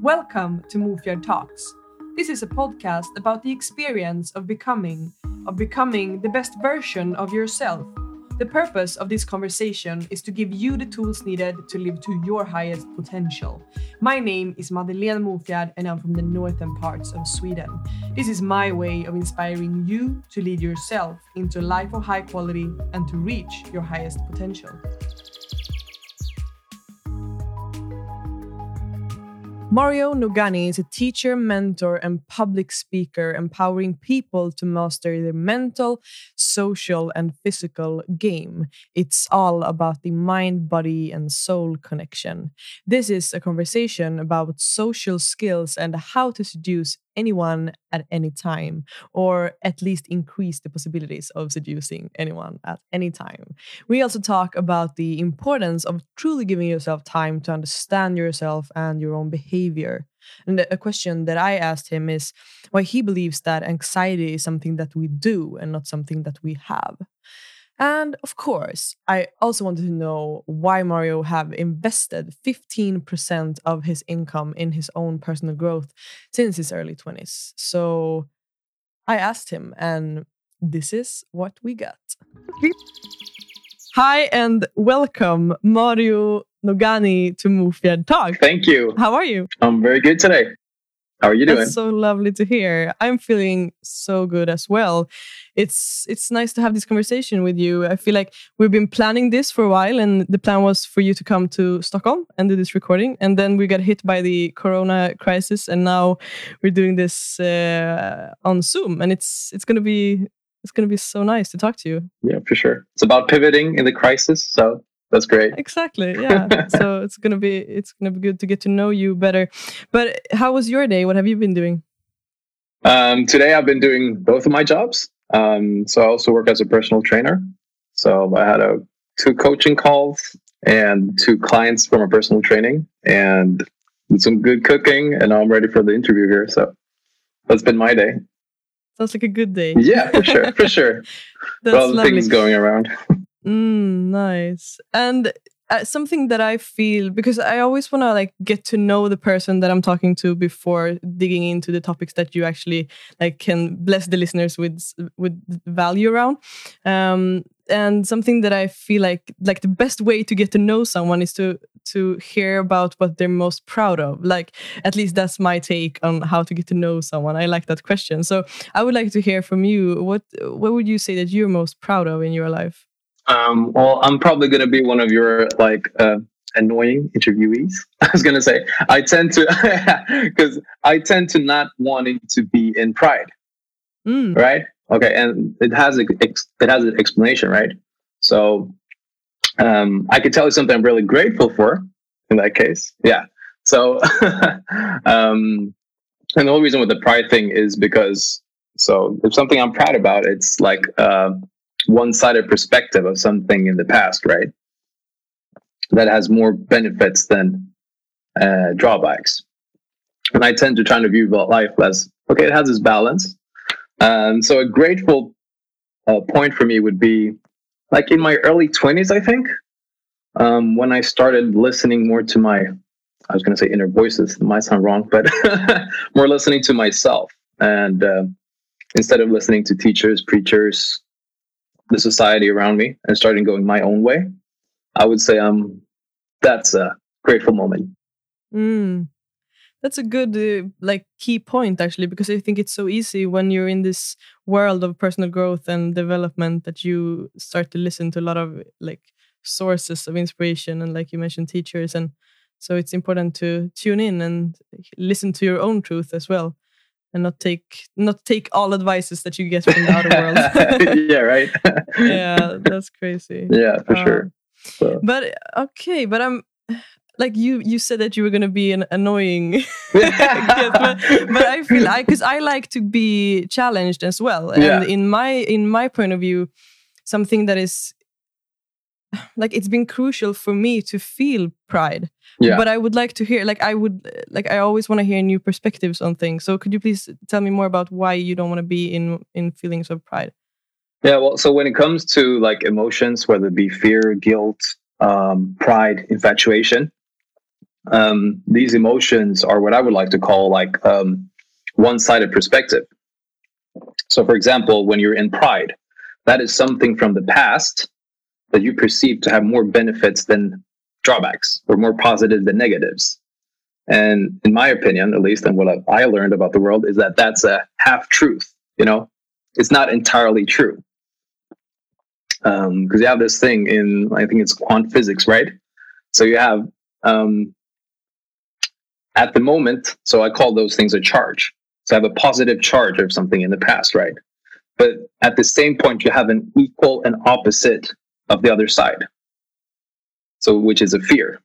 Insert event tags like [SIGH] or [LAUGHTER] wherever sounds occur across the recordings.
Welcome to Mofjärd Talks. This is a podcast about the experience of becoming, of becoming the best version of yourself. The purpose of this conversation is to give you the tools needed to live to your highest potential. My name is Madeleine Mofjärd and I'm from the northern parts of Sweden. This is my way of inspiring you to lead yourself into a life of high quality and to reach your highest potential. Mario Nogani is a teacher, mentor, and public speaker, empowering people to master their mental, social, and physical game. It's all about the mind, body, and soul connection. This is a conversation about social skills and how to seduce anyone at any time, or at least increase the possibilities of seducing anyone at any time. We also talk about the importance of truly giving yourself time to understand yourself and your own behavior. And a question that I asked him is why he believes that anxiety is something that we do and not something that we have. And of course, I also wanted to know why Mario have invested 15% of his income in his own personal growth since his early 20s. So I asked him and this is what we got. Hi and welcome Mario Nogani to Mofjärd Talk. Thank you. How are you? I'm very good today. How are you doing? That's so lovely to hear. I'm feeling so good as well. It's it's nice to have this conversation with you. I feel like we've been planning this for a while, and the plan was for you to come to Stockholm and do this recording, and then we got hit by the Corona crisis, and now we're doing this uh, on Zoom, and it's it's gonna be it's gonna be so nice to talk to you. Yeah, for sure. It's about pivoting in the crisis, so that's great. Exactly. [LAUGHS] Yeah. so it's gonna be it's gonna be good to get to know you better. But how was your day? What have you been doing? Um, today I've been doing both of my jobs. Um, so I also work as a personal trainer. So I had a two coaching calls and two clients for my personal training and some good cooking and I'm ready for the interview here. So that's been my day. Sounds like a good day. Yeah, for sure, for [LAUGHS] sure. All the things going around. [LAUGHS] Mm, nice. And uh, something that I feel because I always want to like get to know the person that I'm talking to before digging into the topics that you actually like can bless the listeners with with value around. Um, and something that I feel like like the best way to get to know someone is to to hear about what they're most proud of. Like at least that's my take on how to get to know someone. I like that question. So I would like to hear from you. What what would you say that you're most proud of in your life? Um, well, I'm probably going to be one of your like uh, annoying interviewees. [LAUGHS] I was going to say I tend to [LAUGHS] because I tend to not wanting to be in pride, Mm. right? Okay, and it has a it has an explanation, right? So um, I could tell you something I'm really grateful for in that case. Yeah. So [LAUGHS] um, and the whole reason with the pride thing is because so if something I'm proud about, it's like. Uh, one-sided perspective of something in the past, right? That has more benefits than uh, drawbacks. And I tend to try to view life as okay, it has its balance. Um, so a grateful uh, point for me would be like in my early twenties, I think, um, when I started listening more to my, I was going to say inner voices. Might sound wrong, but [LAUGHS] more listening to myself, and uh, instead of listening to teachers, preachers, the society around me and starting going my own way, I would say um that's a grateful moment. Mm. That's a good uh, like key point actually because I think it's so easy when you're in this world of personal growth and development that you start to listen to a lot of like sources of inspiration and like you mentioned teachers and so it's important to tune in and listen to your own truth as well and not take not take all advices that you get from the outer world. [LAUGHS] yeah, right. [LAUGHS] yeah, that's crazy. Yeah, for Uh, sure. So. But okay, but I'm like you you said that you were gonna be an annoying [LAUGHS] guest, but, but I feel I because I like to be challenged as well. And Yeah. in my in my point of view, something that is [SIGHS] like it's been crucial for me to feel pride. Yeah. But I would like to hear like I would like I always want to hear new perspectives on things. So could you please tell me more about why you don't want to be in in feelings of pride? Yeah, well, so when it comes to like emotions, whether it be fear, guilt, um, pride, infatuation, um, these emotions are what I would like to call like um, one-sided perspective. So, for example, when you're in pride, that is something from the past that you perceive to have more benefits than drawbacks or more positive than negatives. And in my opinion, at least, and what I learned about the world is that that's a half truth. You know, it's not entirely true because um, you have this thing in I think it's quantum physics, right? So you have um, at the moment, so I call those things a charge. So I have a positive charge of something in the past, right? But at the same point, you have an equal and opposite of the other side. So which is a fear.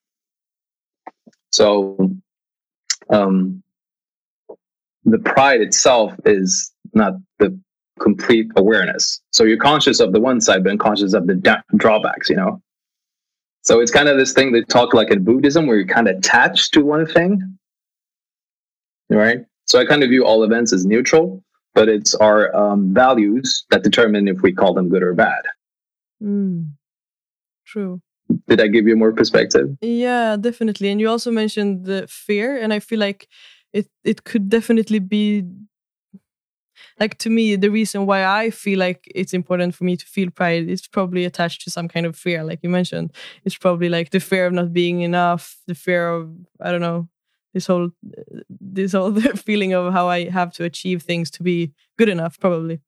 So um, the pride itself is not the complete awareness. So you're conscious of the one side, but conscious of the da- drawbacks, you know? So it's kind of this thing they talk like in Buddhism where you're kind of attached to one thing, right? So I kind of view all events as neutral, but it's our um, values that determine if we call them good or bad. Mm, true. Did I give you more perspective? Yeah, definitely. And you also mentioned the fear, and I feel like it it could definitely be like to me the reason why i feel like it's important for me to feel pride is probably attached to some kind of fear like you mentioned it's probably like the fear of not being enough the fear of i don't know this whole this whole [LAUGHS] feeling of how i have to achieve things to be good enough probably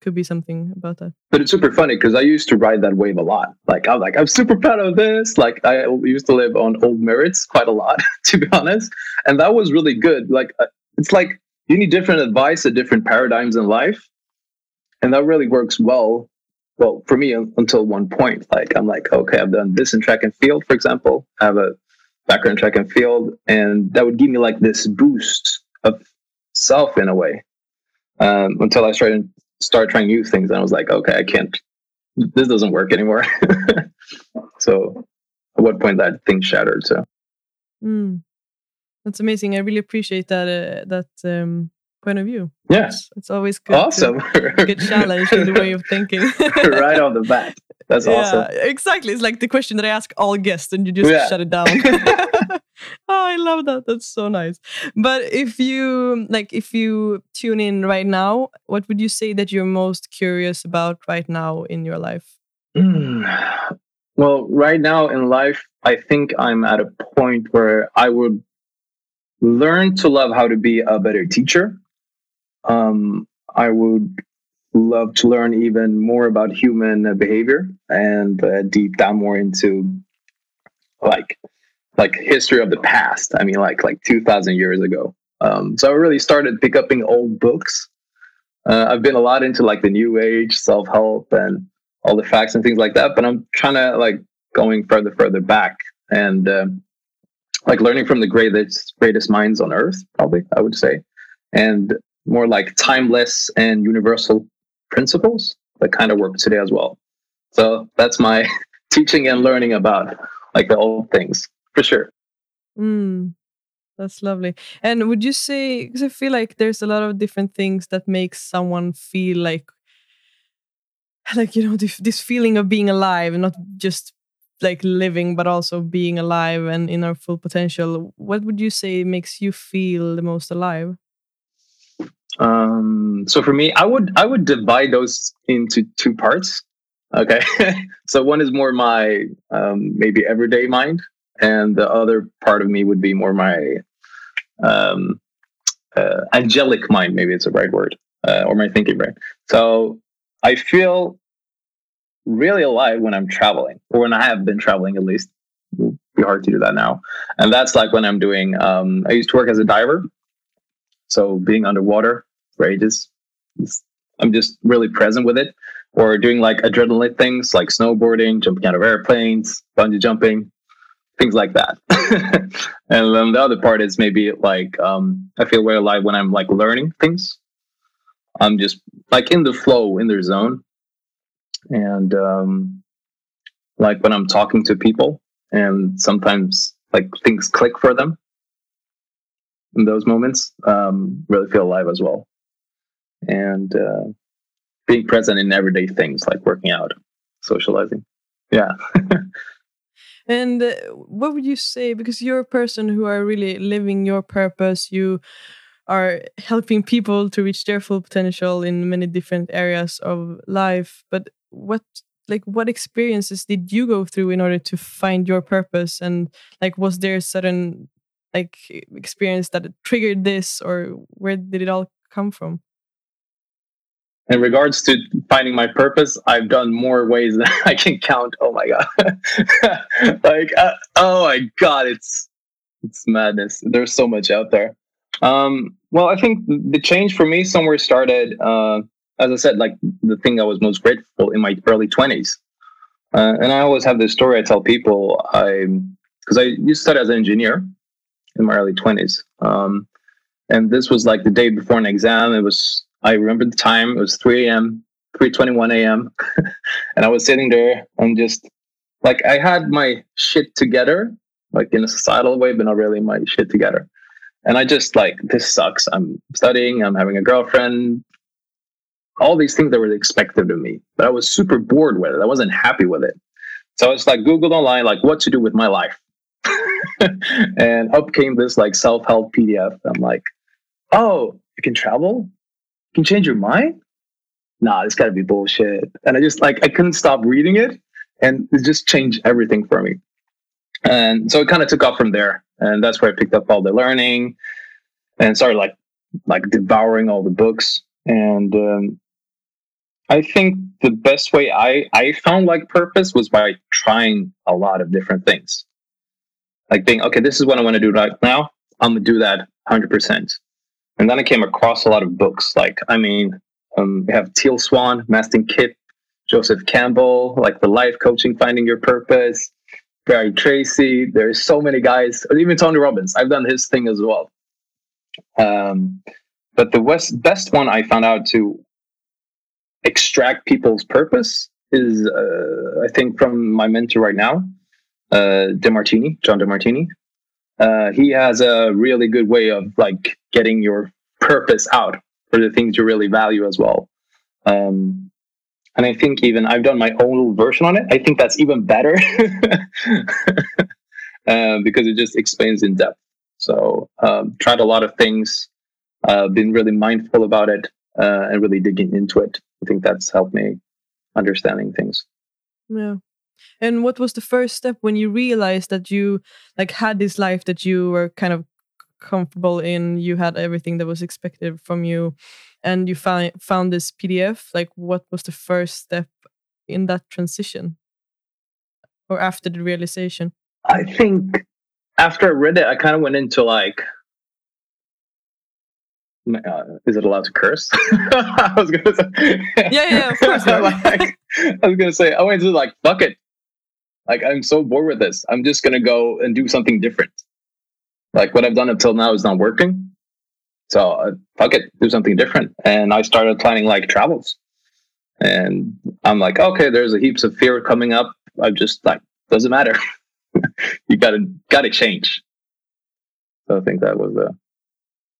could be something about that. But it's super funny because i used to ride that wave a lot. Like i'm like i'm super proud of this. Like i used to live on old merits quite a lot [LAUGHS] to be honest. And that was really good. Like uh, it's like you need different advice at different paradigms in life. And that really works well well for me until one point. Like i'm like okay i've done this in track and field for example. I have a background in track and field. And that would give me like this boost of self in a way um, until i started start trying new things and i was like okay i can't this doesn't work anymore [LAUGHS] so at what point that thing shattered so mm. That's amazing. I really appreciate that uh, that um, point of view. Yes, it's, it's always good. Awesome. get challenged in the way of [LAUGHS] thinking. right on the bat. That's yeah, awesome. Exactly. It's like the question that I ask all guests, and you just yeah. shut it down. [LAUGHS] [LAUGHS] oh, I love that. That's so nice. But if you like, if you tune in right now, what would you say that you're most curious about right now in your life? Mm. Well, right now in life, I think I'm at a point where I would learn to love how to be a better teacher. Um, I would love to learn even more about human behavior and uh, deep down more into like like history of the past. I mean, like like two thousand years ago. Um, so I really started pick upping old books. Uh, I've been a lot into like the new age, self help, and all the facts and things like that. But I'm trying to like going further, further back, and uh, like learning from the greatest greatest minds on earth probably i would say and more like timeless and universal principles that kind of work today as well. So that's my [LAUGHS] teaching and learning about like the old things for sure. Mm, that's lovely. And would you say because i feel like there's a lot of different things that makes someone feel like [SIGHS] like you know this, this feeling of being alive not just like living but also being alive and in our full potential. What would you say makes you feel the most alive um so for me i would i would divide those into two parts okay [LAUGHS] so one is more my um maybe everyday mind and the other part of me would be more my um uh, angelic mind maybe it's the right word uh, or my thinking brain so i feel really alive when I'm traveling, or when I have been traveling at least. It'll be hard to do that now. And that's like when I'm doing, um, I used to work as a diver. So being underwater for ages, I'm just really present with it. Or doing like adrenaline things like snowboarding, jumping out of airplanes, bungee jumping, things like that. [LAUGHS] and then the other part is maybe like um, I feel very alive when I'm like learning things. I'm just like in the flow, in the zone and um, like when i'm talking to people and sometimes like things click for them in those moments um, really feel alive as well and uh, being present in everyday things like working out socializing yeah [LAUGHS] And uh, what would you say? Because you're a person who are really living your purpose. You are helping people to reach their full potential in many different areas of life. But what like what experiences did you go through in order to find your purpose and like was there a sudden like experience that triggered this or where did it all come from in regards to finding my purpose, I've done more ways [LAUGHS] than I can count. Oh my god! [LAUGHS] like, uh, oh my god, it's it's madness. There's so much out there. Um, well, I think the change for me somewhere started, uh, as I said, like the thing I was most grateful in my early twenties. Uh, and I always have this story I tell people. I because I used to study as an engineer in my early twenties, um, and this was like the day before an exam. It was I remember the time. It was 3 a.m., 3:21 a.m., and I was sitting there and just like I had my shit together, like in a societal way, but not really my shit together. And I just like this sucks. I'm studying. I'm having a girlfriend. All these things that were expected of me, but I was super bored with it. I wasn't happy with it. So I was like Googled online, like what to do with my life. [LAUGHS] and up came this like self-help PDF. I'm like, oh, you can travel? Change your mind? Nah, it's gotta be bullshit. And I just like I couldn't stop reading it and it just changed everything for me. And so it kind of took off from there. And that's where I picked up all the learning and started like like devouring all the books. And um, I think the best way I, I found like purpose was by trying a lot of different things. Like being, okay, this is what I want to do right now. I'm gonna do that 100%. And then I came across a lot of books. Like, I mean, um, we have Teal Swan, Mastin Kipp, Joseph Campbell, like the life coaching, finding your purpose, Brian Tracy. There's so many guys, even Tony Robbins. I've done his thing as well. Um, but the west, best one I found out to extract people's purpose is, uh, I think, from my mentor right now, uh, Demartini, John Demartini. Uh, he has a really good way of like getting your purpose out for the things you really value as well. Um, and I think even I've done my own version on it. I think that's even better [LAUGHS] uh, because it just explains in depth. So um, tried a lot of things, uh, been really mindful about it, uh, and really digging into it. I think that's helped me understanding things. Yeah. And what was the first step when you realized that you like had this life that you were kind of comfortable in, you had everything that was expected from you, and you found found this PDF? Like, what was the first step in that transition, or after the realization? I think after I read it, I kind of went into like uh, is it allowed to curse? [LAUGHS] I was gonna say, yeah, yeah, of course. [LAUGHS] like, I was gonna say, I went to like, fuck it. Like, I'm so bored with this. I'm just gonna go and do something different. Like what I've done until now is not working. So uh, fuck it, do something different. And I started planning like travels. And I'm like, okay, there's a heaps of fear coming up. I'm just like doesn't matter. [LAUGHS] you gotta gotta change. So I think that was the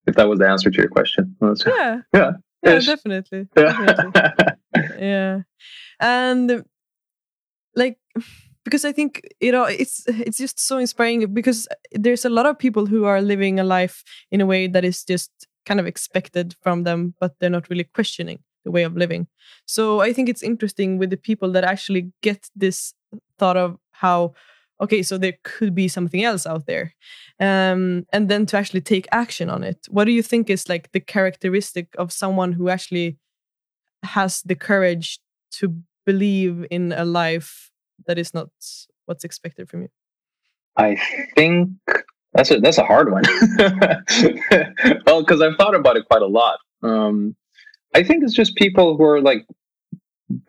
if that was the answer to your question. Yeah. Yeah. Yeah, definitely. definitely. [LAUGHS] yeah. And like because I think you know it's it's just so inspiring because there's a lot of people who are living a life in a way that is just kind of expected from them, but they're not really questioning the way of living. So I think it's interesting with the people that actually get this thought of how okay so there could be something else out there um, and then to actually take action on it what do you think is like the characteristic of someone who actually has the courage to believe in a life that is not what's expected from you? I think that's a that's a hard one. [LAUGHS] well, because I've thought about it quite a lot. Um, I think it's just people who are like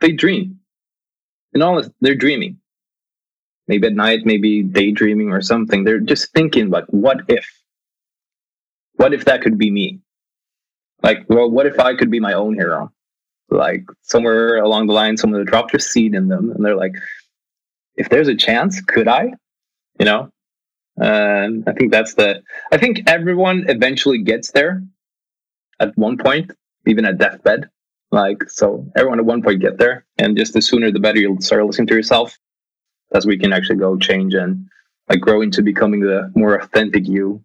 they dream. and all, they're dreaming. Maybe at night, maybe daydreaming or something. They're just thinking like, what if? What if that could be me? Like, well, what if I could be my own hero? Like somewhere along the line, someone dropped a seed in them, and they're like, if there's a chance, could I? You know, and I think that's the. I think everyone eventually gets there at one point, even at deathbed. Like so, everyone at one point get there, and just the sooner the better you'll start listening to yourself. as we can actually go change and like grow into becoming the more authentic you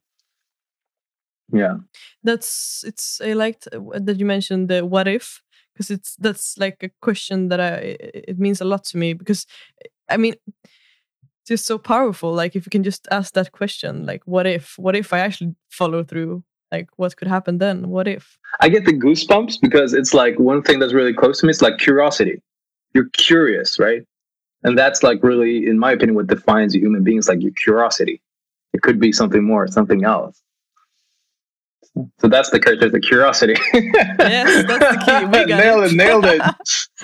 yeah that's it's i liked uh, that you mentioned the what if because it's that's like a question that i it means a lot to me because i mean just so powerful like if you can just ask that question like what if what if i actually follow through? Like what could happen then? What if? I get the goosebumps because it's like one thing that's really close to me it's like curiosity. You're curious right? And that's like really in my opinion what defines a human being is like your curiosity. It could be something more something else so that's the character, the curiosity. yes, that's the key. We [LAUGHS] nailed it. it. Nailed it.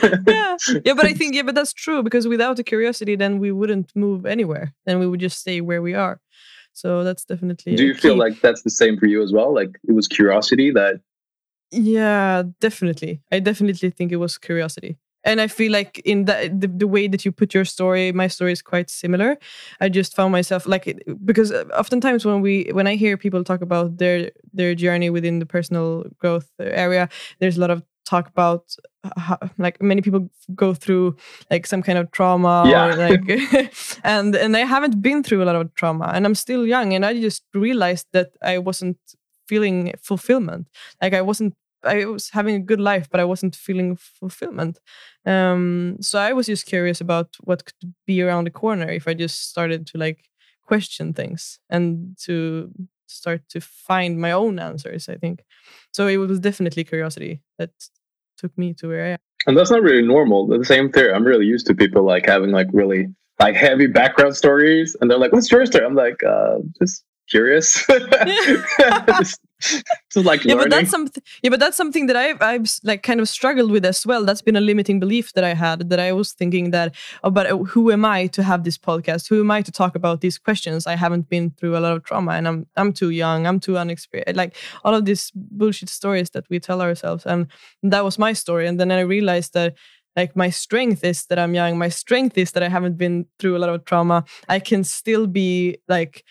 [LAUGHS] yeah, yeah, but I think yeah, but that's true because without the curiosity, then we wouldn't move anywhere. Then we would just stay where we are. So that's definitely. Do you feel like that's the same for you as well? Like it was curiosity that. Yeah, definitely. I definitely think it was curiosity and i feel like in that the, the way that you put your story my story is quite similar. I just found myself like because uh, oftentimes when we when i hear people talk about their their journey within the personal growth area there's a lot of talk about how, like many people go through like some kind of trauma yeah. or [LAUGHS] like [LAUGHS] and and i haven't been through a lot of trauma. And i'm still young and i just realized that i wasn't feeling fulfillment. Like i wasn't I was having a good life, but I wasn't feeling fulfillment. Um, so I was just curious about what could be around the corner if I just started to like question things and to start to find my own answers. I think so. It was definitely curiosity that took me to where I am. And that's not really normal. The same theory. I'm really used to people like having like really like heavy background stories, and they're like, "What's your story?" I'm like, uh, "Just curious. [LAUGHS] [LAUGHS] just, [LAUGHS] just, like yeah, learning. but that's something. Yeah, but that's something that I've I've like kind of struggled with as well. That's been a limiting belief that I had. That I was thinking that, oh, but uh, who am I to have this podcast? Who am I to talk about these questions? I haven't been through a lot of trauma, and I'm I'm too young. I'm too unexperienced. Like all of these bullshit stories that we tell ourselves, and that was my story. And then I realized that like my strength is that I'm young. My strength is that I haven't been through a lot of trauma. I can still be like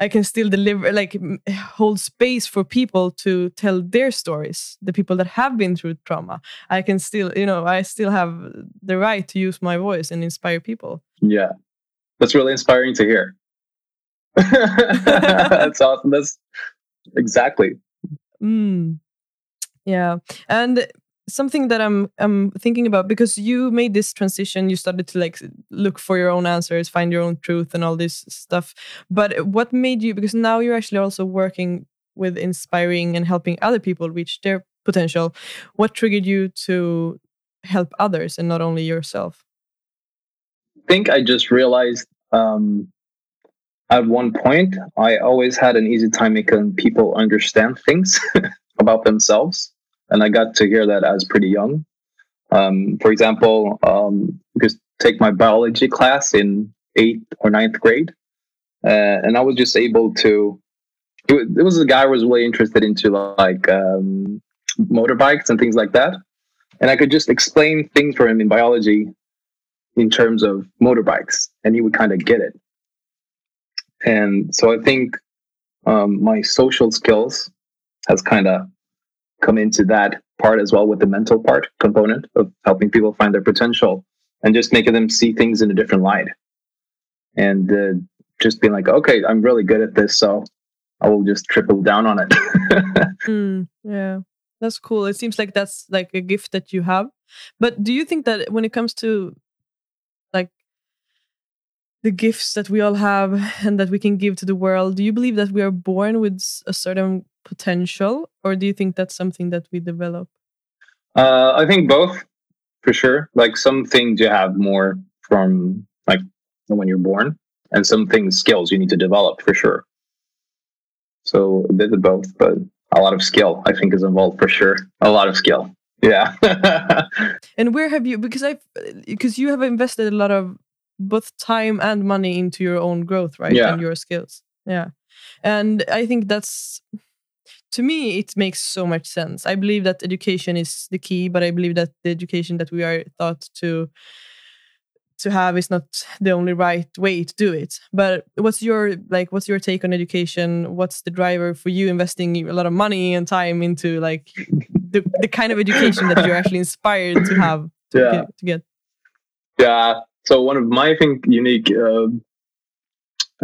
I can still deliver, like, hold space for people to tell their stories. The people that have been through trauma, I can still, you know, I still have the right to use my voice and inspire people. Yeah, that's really inspiring to hear. [LAUGHS] [LAUGHS] that's awesome. That's exactly. Mm. Yeah, and something that I'm I'm thinking about because you made this transition. You started to like look for your own answers, find your own truth, and all this stuff. But what made you? Because now you're actually also working with inspiring and helping other people reach their potential. What triggered you to help others and not only yourself? I think I just realized um, at one point I always had an easy time making people understand things [LAUGHS] about themselves and I got to hear that as pretty young. Um, for example, um, just take my biology class in eighth or ninth grade, uh, and I was just able to. It, was a guy who was really interested into like um, motorbikes and things like that, and I could just explain things for him in biology in terms of motorbikes, and he would kind of get it. And so I think um, my social skills has kind of come into that part as well with the mental part component of helping people find their potential and just making them see things in a different light. And uh, just being like okay i'm really good at this so i will just triple down on it. [LAUGHS] Mm, yeah. That's cool. It seems like that's like a gift that you have. But do you think that when it comes to like the gifts that we all have and that we can give to the world do you believe that we are born with a certain potential, or do you think that's something that we develop? Uh, I think both, for sure. Like some things you have more from like when you're born, and some things skills you need to develop for sure. So a bit of both, but a lot of skill I think is involved for sure. A lot of skill. Yeah. [LAUGHS] and where have you because I've because you have invested a lot of both time and money into your own growth, right? Yeah. And your skills. Yeah. And I think that's to me it makes so much sense. I believe that education is the key but i believe that the education that we are taught to to have is not the only right way to do it. But what's your like what's your take on education? What's the driver for you investing a lot of money and time into like the, the kind of education that you're actually inspired to have to, yeah. get, to get? Yeah. So one of my I think unique uh,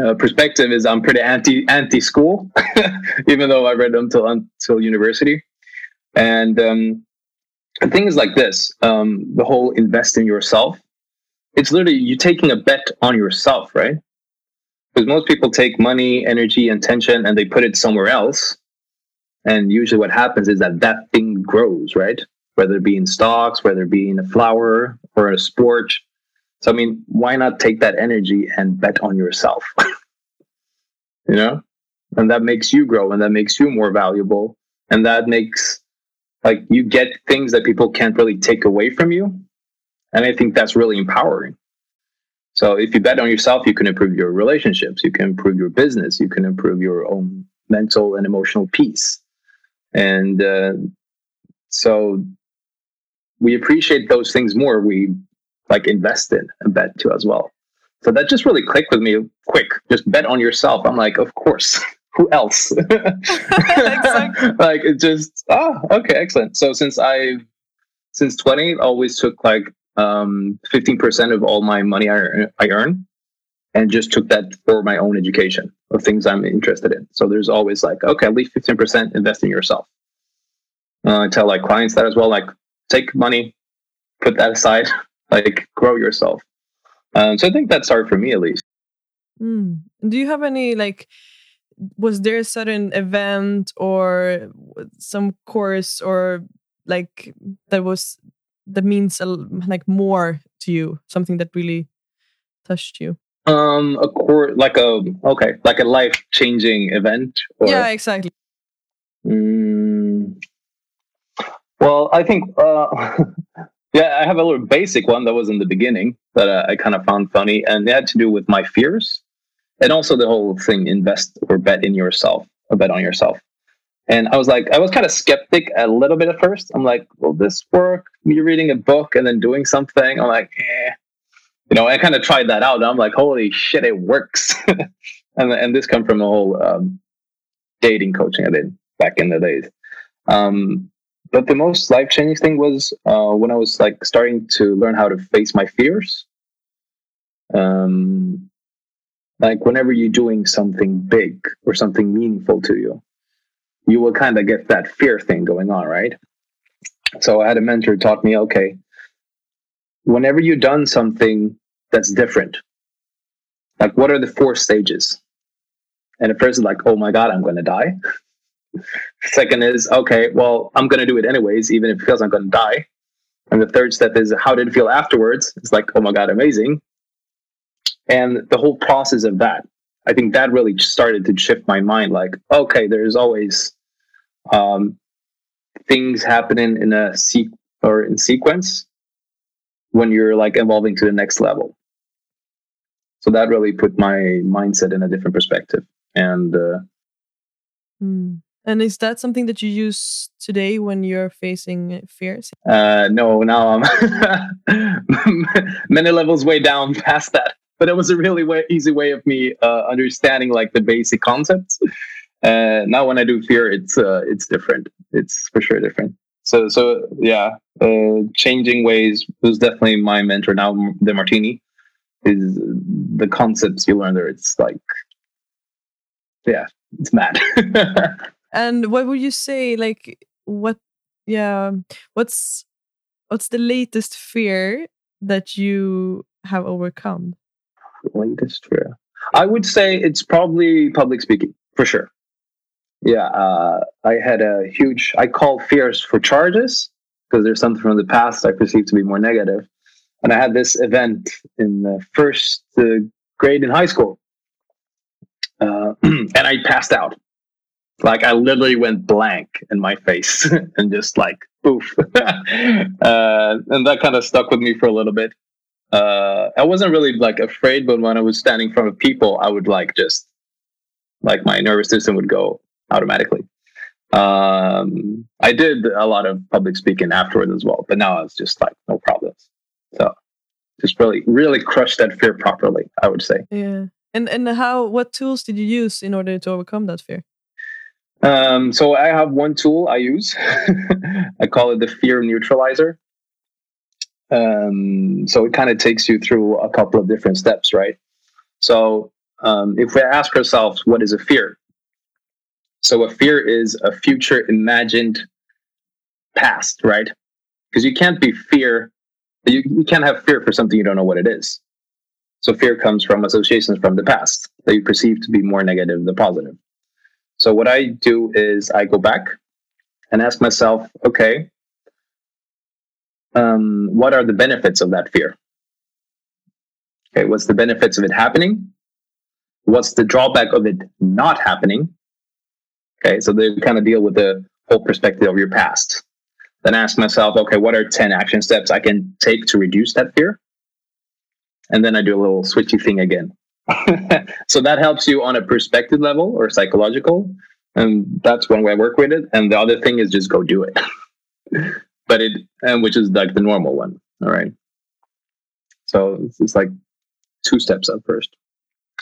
uh, perspective is I'm pretty anti anti school, [LAUGHS] even though I read until until university. And um, the thing is like this: um, the whole invest in yourself. It's literally you taking a bet on yourself, right? Because most people take money, energy, and tension, and they put it somewhere else. And usually, what happens is that that thing grows, right? Whether it be in stocks, whether it be in a flower or a sport. So, I mean, why not take that energy and bet on yourself? [LAUGHS] you know, and that makes you grow, and that makes you more valuable, and that makes like you get things that people can't really take away from you and i think that's really empowering. So if you bet on yourself you can improve your relationships you can improve your business you can improve your own mental and emotional peace. And uh, so we appreciate those things more. We like invest in and bet to as well so that just really clicked with me quick just bet on yourself i'm like of course [LAUGHS] who else? [LAUGHS] like it just oh okay excellent. So since I since twenty always took like um 15% of all my money I, I earn and just took that for my own education of things I'm interested in. So there's always like, okay, at least 15% invest in yourself. Uh, I tell like clients that as well, like take money, put that aside, like grow yourself. Um, so I think that's hard for me at least. Mm. Do you have any like was there a certain event or some course or like that was that means a, like more to you something that really touched you um a course like a okay like a life changing event or, yeah exactly mm, well i think uh [LAUGHS] yeah i have a little basic one that was in the beginning that uh, i kind of found funny and it had to do with my fears and also the whole thing invest or bet in yourself or bet on yourself. And i was like i was kind of skeptic a little bit at first. I'm like will this work? Me reading a book and then doing something? I'm like eh. you know i kind of tried that out. I'm like holy shit it works. [LAUGHS] And, and this come from the whole um, dating coaching i did back in the days. Um, but the most life-changing thing was uh, when i was like starting to learn how to face my fears um, like whenever you're doing something big or something meaningful to you, you will kind of get that fear thing going on, right? So I had a mentor taught me, okay, whenever you've done something that's different, like what are the four stages? And the first like, oh my God, I'm going to die. Second is, okay, well, I'm going to do it anyways, even if it feels I'm going to die. And the third step is, how did it feel afterwards? It's like, oh my God, amazing and the whole process of that i think that really started to shift my mind like okay there's always um, things happening in a or in sequence when you're like evolving to the next level so that really put my mindset in a different perspective and uh, mm. And is that something that you use today when you're facing fears uh, no now i'm [LAUGHS] many levels way down [LAUGHS] past that but it was a really way, easy way of me uh, understanding like the basic concepts. Uh, now when I do fear, it's uh, it's different. It's for sure different. So so yeah, uh, changing ways was definitely my mentor. Now Demartini is the concepts you learn there. It's like yeah, it's mad. [LAUGHS] and what would you say? Like what? Yeah, what's what's the latest fear that you have overcome? latest fear. I would say it's probably public speaking for sure. Yeah, uh, I had a huge. I call fears for charges because there's something from the past I perceive to be more negative. And I had this event in the first uh, grade in high school, uh, [CLEARS THROAT] and I passed out. Like I literally went blank in my face [LAUGHS] and just like poof, [LAUGHS] uh, and that kind of stuck with me for a little bit uh, I wasn't really like afraid, but when I was standing in front of people, I would like just like my nervous system would go automatically. Um, I did a lot of public speaking afterwards as well, but now it's just like no problems. So just really, really crushed that fear properly. I would say. Yeah. And and how? What tools did you use in order to overcome that fear? Um, so I have one tool I use. [LAUGHS] I call it the fear neutralizer. um, so it kind of takes you through a couple of different steps, right? So um, if we ask ourselves, what is a fear? So a fear is a future imagined past, right? Because you can't be fear, you, you can't have fear for something you don't know what it is. So fear comes from associations from the past that you perceive to be more negative than positive. So what I do is I go back and ask myself, okay, um, what are the benefits of that fear? Okay, what's the benefits of it happening? What's the drawback of it not happening? Okay, so they kind of deal with the whole perspective of your past. Then ask myself, okay, what are 10 action steps I can take to reduce that fear? And then I do a little switchy thing again. [LAUGHS] so that helps you on a perspective level or psychological. And that's one way I work with it. And the other thing is just go do it. [LAUGHS] but it and which is like the normal one all right so it's, it's like two steps up first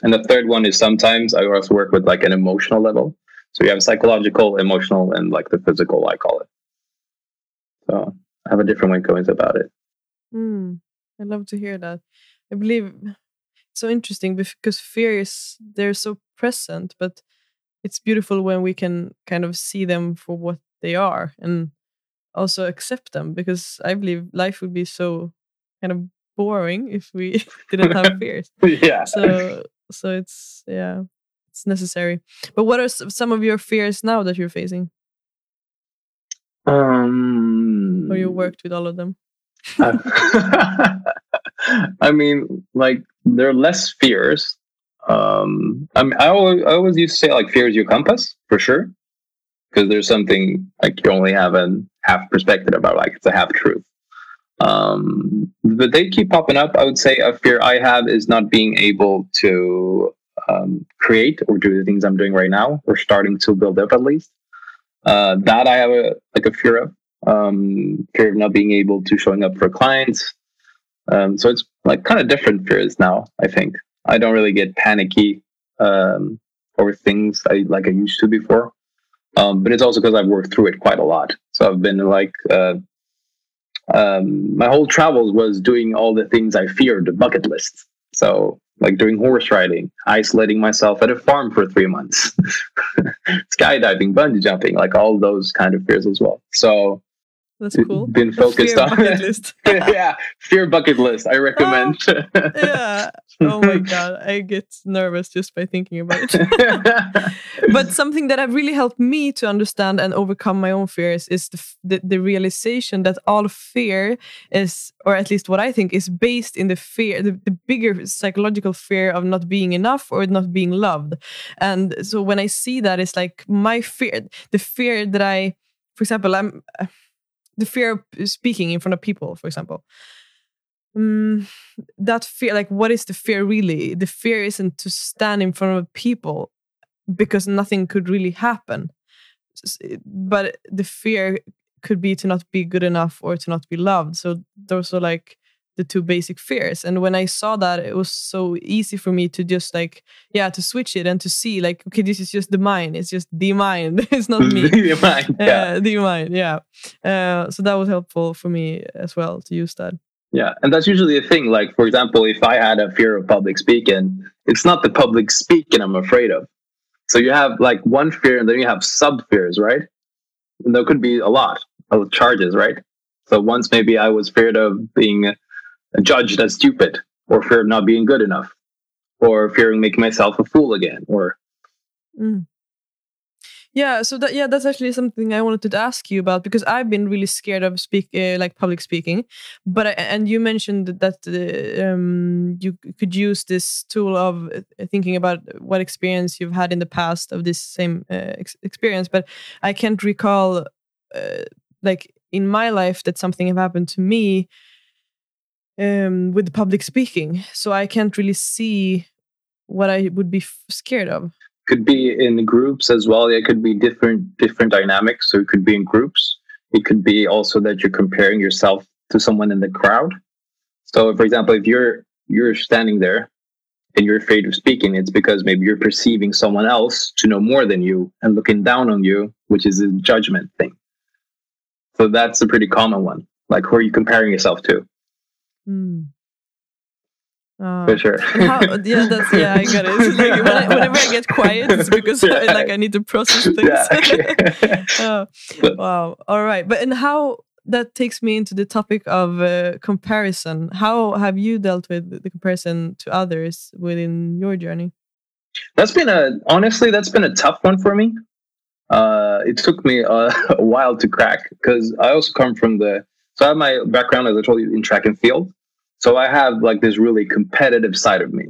and the third one is sometimes i also work with like an emotional level so you have psychological emotional and like the physical i call it so i have a different way of going about it mm, i love to hear that i believe so interesting because fears they're so present but it's beautiful when we can kind of see them for what they are and also accept them because I believe life would be so kind of boring if we [LAUGHS] didn't have [LAUGHS] fears. yeah. So so it's yeah, it's necessary. But what are some of your fears now that you're facing? Um or you worked with all of them? [LAUGHS] I mean, like there are less fears. Um, I mean, I always, I always used to say like fear is your compass for sure. Because there's something like you only have a half perspective about like it's a half truth. Um, but they keep popping up. I would say a fear i have is not being able to um, create or do the things i'm doing right now or starting to build up at least. Uh, that i have a like a fear of. Um, fear of not being able to showing up for clients um, so it's like kind of different fears now i think i don't really get panicky um, over things i like i used to before um, but it's also because I've worked through it quite a lot. So I've been like, uh, um, my whole travels was doing all the things I feared, the bucket lists. So like doing horse riding, isolating myself at a farm for three months, [LAUGHS] skydiving, bungee jumping, like all those kind of fears as well. So that's cool. Been focused fear on bucket list. [LAUGHS] yeah, fear bucket list. I recommend. Oh, yeah. Oh my [LAUGHS] god, I get nervous just by thinking about it. [LAUGHS] but something that have really helped me to understand and overcome my own fears is the, the, the realization that all fear is, or at least what I think, is based in the fear, the, the bigger psychological fear of not being enough or not being loved. And so when I see that, it's like my fear, the fear that I, for example, I'm the fear of speaking in front of people, for example. Mm, that fear, like, what is the fear really? The fear isn't to stand in front of people because nothing could really happen. But the fear could be to not be good enough or to not be loved. So those are like the two basic fears. And when i saw that it was so easy for me to just like yeah to switch it and to see like okay this is just the mind. It's just the mind. [LAUGHS] It's not [LAUGHS] me. The mind [LAUGHS] yeah. Uh, the mind yeah. Uh, so that was helpful for me as well to use that. Yeah and that's usually a thing. Like for example if i had a fear of public speaking it's not the public speaking i'm afraid of. So you have like one fear and then you have sub fears right? And there could be a lot of charges right? So once maybe i was feared of being judged as stupid or fear of not being good enough or fearing making myself a fool again or mm. yeah so that yeah that's actually something i wanted to ask you about because i've been really scared of speak uh, like public speaking but I, and you mentioned that uh, um, you could use this tool of uh, thinking about what experience you've had in the past of this same uh, ex experience but i can't recall uh, like in my life that something have happened to me um, with public speaking. So I can't really see what I would be scared of. Could be in groups as well. It could be different different dynamics. So it could be in groups. It could be also that you're comparing yourself to someone in the crowd. So, for example, if you're you're standing there and you're afraid of speaking, it's because maybe you're perceiving someone else to know more than you and looking down on you, which is a judgment thing. So that's a pretty common one. Like, who are you comparing yourself to? Mm. Uh, For sure. how, yeah, that's yeah, I got it. [LAUGHS] Like when I, whenever I get quiet, it's [LAUGHS] because yeah. I, like I need to process things. [LAUGHS] Yeah, oh, wow. All right, but and how that takes me into the topic of uh, comparison. How have you dealt with the comparison to others within your journey? That's been a honestly, that's been a tough one for me. Uh, it took me a, a while to crack because I also come from the so I have my background, as I told you, in track and field. So I have like this really competitive side of me,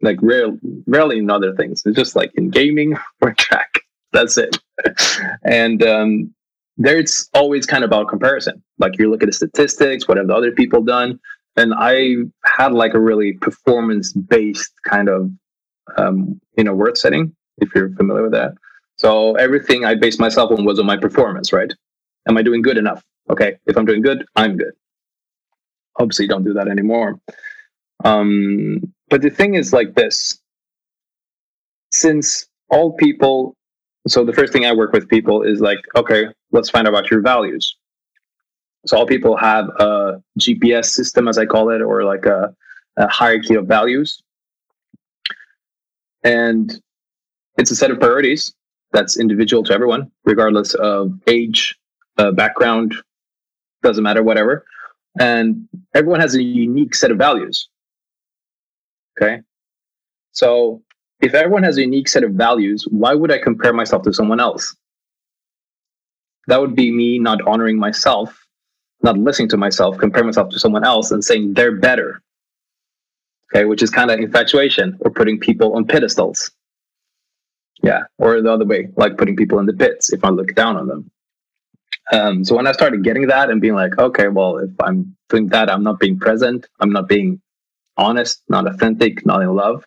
like rare, rarely in other things. It's just like in gaming [LAUGHS] or track. That's it. [LAUGHS] and um, there it's always kind of about comparison. Like you look at the statistics, what have the other people done? And I had like a really performance based kind of um, you know work setting, if you're familiar with that. So everything I based myself on was on my performance, right? Am I doing good enough? Okay, if I'm doing good, I'm good. Obviously, don't do that anymore. Um, but the thing is like this since all people so the first thing I work with people is like, okay, let's find out about your values. So all people have a GPS system, as I call it, or like a, a hierarchy of values. And it's a set of priorities that's individual to everyone, regardless of age, uh, background, doesn't matter, whatever. And everyone has a unique set of values. Okay. So if everyone has a unique set of values, why would I compare myself to someone else? That would be me not honoring myself, not listening to myself, compare myself to someone else and saying they're better. Okay, which is kind of infatuation or putting people on pedestals. Yeah, or the other way, like putting people in the pits if I look down on them. Um, so when I started getting that and being like, okay, well, if I'm doing that, I'm not being present, I'm not being honest, not authentic, not in love.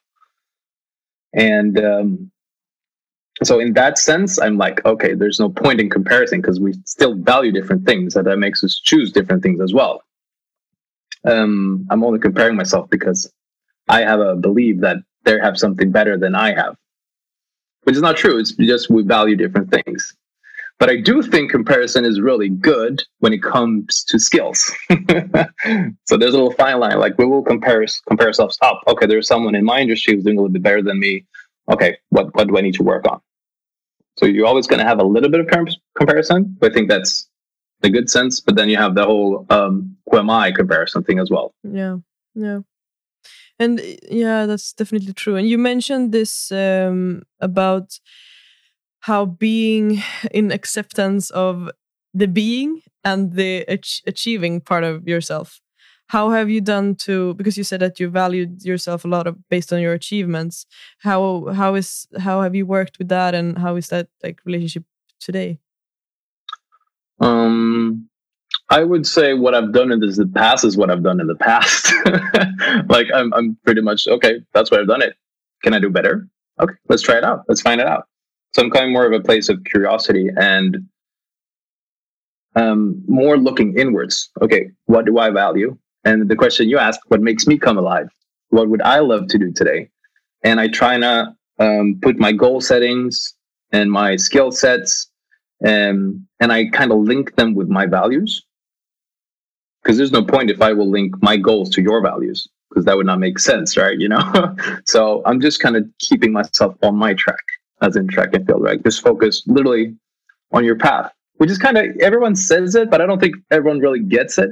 And um, so in that sense, I'm like, okay, there's no point in comparison because we still value different things, and that makes us choose different things as well. Um, I'm only comparing myself because I have a belief that they have something better than I have, which is not true. It's just we value different things. But I do think comparison is really good when it comes to skills. [LAUGHS] so there's a little fine line. Like we will compare compare ourselves up. Okay, there's someone in my industry who's doing a little bit better than me. Okay, what what do I need to work on? So you're always going to have a little bit of comparison. I think that's the good sense. But then you have the whole um, who am I comparison thing as well. Yeah, yeah. And yeah, that's definitely true. And you mentioned this um, about how being in acceptance of the being and the ach achieving part of yourself. How have you done to because you said that you valued yourself a lot of based on your achievements. How how is how have you worked with that and how is that like relationship today? Um i would say what i've done in the past is what i've done in the past. [LAUGHS] Like I'm, I'm pretty much okay that's what i've done it. Can i do better? Okay let's try it out. Let's find it out so I'm coming more of a place of curiosity and um, more looking inwards. Okay, what do I value? And the question you ask, what makes me come alive? What would I love to do today? And I try to um, put my goal settings and my skill sets, um, and I kind of link them with my values. Because there's no point if I will link my goals to your values, because that would not make sense, right? You know. [LAUGHS] so I'm just kind of keeping myself on my track as in track and field, right? Just focus literally on your path, which is kind of everyone says it, but I don't think everyone really gets it.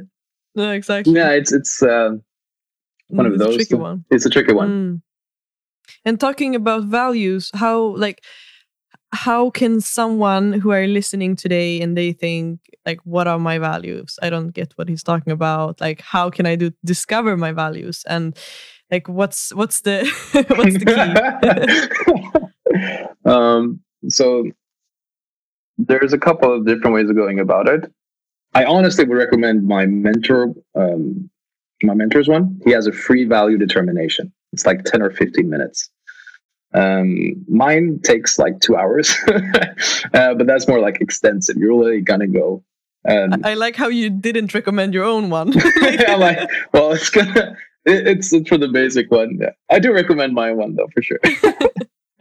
No, exactly. Yeah, it's it's uh, one mm, of those. Tricky one. It's a tricky one. Mm. And talking about values, how like how can someone who are listening today and they think like what are my values i don't get what he's talking about like how can i do discover my values and like what's what's the [LAUGHS] what's the key [LAUGHS] [LAUGHS] um, so there's a couple of different ways of going about it. I honestly would recommend my mentor, um, my mentor's one. He has a free value determination. It's like 10 or 15 minutes. Um, mine takes like two hours, [LAUGHS] uh, but that's more like extensive. You're really gonna go. Um, I like how you didn't recommend your own one. [LAUGHS] [LAUGHS] yeah, like, well, it's gonna, it, it's, it's for the basic one. Yeah. I do recommend my one though, for sure.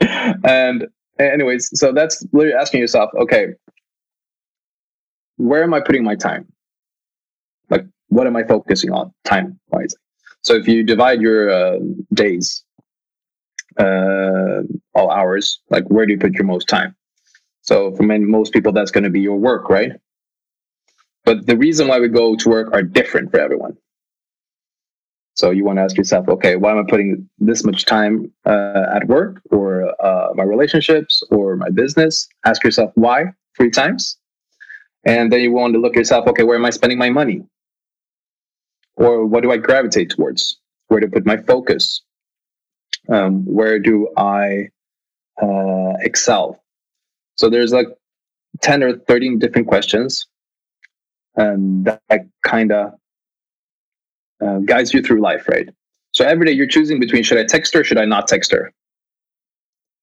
And anyways, so that's literally asking yourself, okay, where am I putting my time? Like, what am I focusing on time wise? So if you divide your uh, days, uh, all hours, like where do you put your most time? So for many, most people, that's going to be your work, right? But the reason why we go to work are different for everyone. So you want to ask yourself, okay, why am I putting this much time uh, at work or uh, my relationships or my business? Ask yourself why three times. And then you want to look yourself, okay, where am I spending my money? Or what do I gravitate towards? Where to put my focus? Um, where do I uh, excel? So there's like 10 or 13 different questions and that kind of uh, guides you through life, right? So every day you're choosing between should I text her, should I not text her?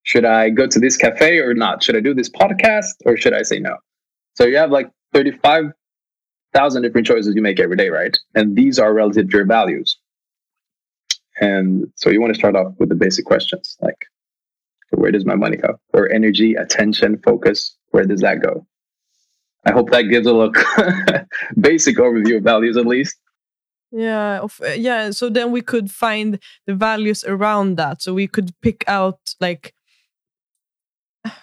Should I go to this cafe or not? Should I do this podcast or should I say no? So you have like 35,000 different choices you make every day, right? And these are relative to your values. And so you want to start off with the basic questions like, where does my money go? Or energy, attention, focus, where does that go? I hope that gives a look [LAUGHS] basic overview of values at least. Yeah, of, uh, yeah. So then we could find the values around that. So we could pick out like,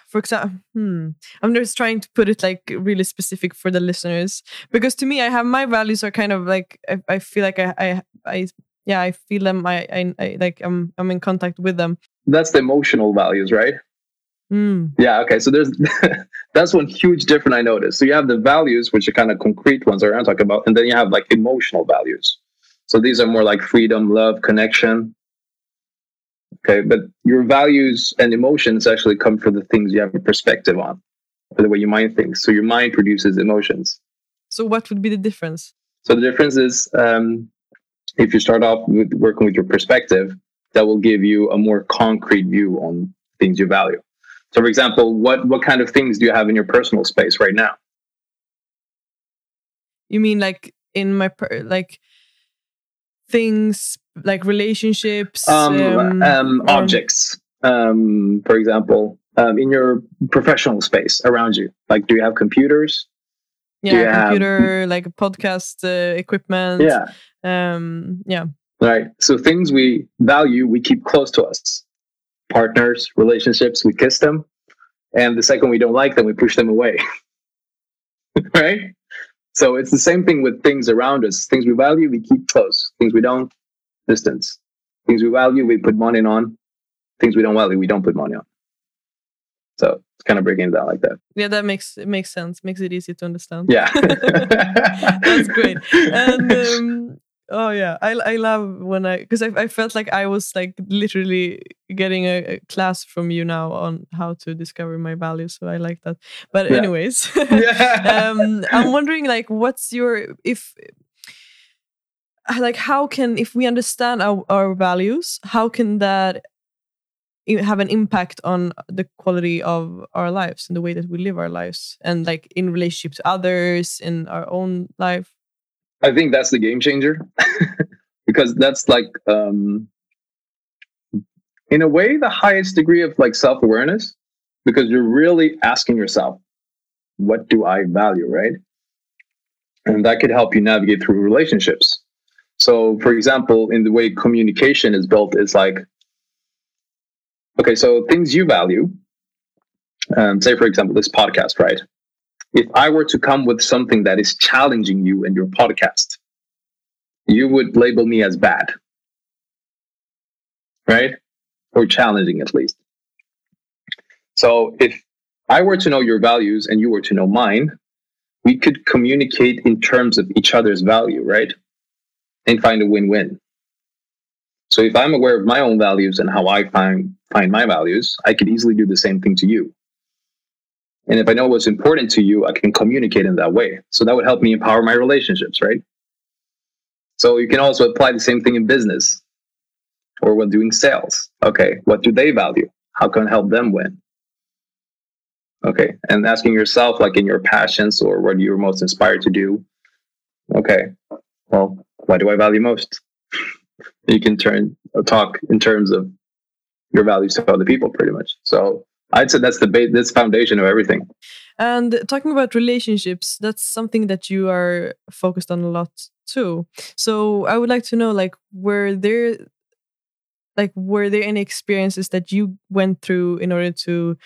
for example, hmm, I'm just trying to put it like really specific for the listeners because to me, I have my values are kind of like I, I feel like I, I I yeah I feel them. I, I I like I'm I'm in contact with them. That's the emotional values, right? Mm. Yeah. Okay. So there's [LAUGHS] that's one huge difference I noticed. So you have the values, which are kind of concrete ones that I'm talking about, and then you have like emotional values. So these are more like freedom, love, connection. Okay, but your values and emotions actually come from the things you have a perspective on, the way your mind thinks. So your mind produces emotions. So what would be the difference? So the difference is um, if you start off with working with your perspective, that will give you a more concrete view on things you value. So, for example, what what kind of things do you have in your personal space right now? You mean like in my per- like things like relationships, um, um, um, objects. Um, for example, um, in your professional space around you, like do you have computers? Yeah, computer, have... like podcast uh, equipment. Yeah. Um, yeah. Right. So things we value, we keep close to us partners, relationships, we kiss them. And the second we don't like them, we push them away. [LAUGHS] right? So it's the same thing with things around us. Things we value, we keep close. Things we don't, distance. Things we value, we put money on. Things we don't value, we don't put money on. So it's kind of breaking it down like that. Yeah, that makes it makes sense. Makes it easy to understand. Yeah, [LAUGHS] that's great. And [LAUGHS] um, Oh yeah, I I love when I because I I felt like I was like literally getting a, a, class from you now on how to discover my values. So I like that. But yeah. anyways, yeah. [LAUGHS] [LAUGHS] um, I'm [LAUGHS] wondering like what's your if like how can if we understand our, our values, how can that have an impact on the quality of our lives and the way that we live our lives and like in relationship to others in our own life I think that's the game changer [LAUGHS] because that's like, um, in a way, the highest degree of like self awareness because you're really asking yourself, what do I value, right? And that could help you navigate through relationships. So, for example, in the way communication is built, is like, okay, so things you value, um, say, for example, this podcast, right? If I were to come with something that is challenging you in your podcast, you would label me as bad, right? Or challenging at least. So if I were to know your values and you were to know mine, we could communicate in terms of each other's value, right? And find a win win. So if I'm aware of my own values and how I find find my values, I could easily do the same thing to you. And if I know what's important to you, I can communicate in that way. So that would help me empower my relationships, right? So you can also apply the same thing in business or when doing sales. Okay, what do they value? How can I help them win? Okay, and asking yourself, like in your passions or what you're most inspired to do. Okay, well, what do I value most? [LAUGHS] you can turn uh, talk in terms of your values to other people, pretty much. So I'd say that's the ba- that's foundation of everything. And talking about relationships, that's something that you are focused on a lot too. So I would like to know, like, were there, like, were there any experiences that you went through in order to,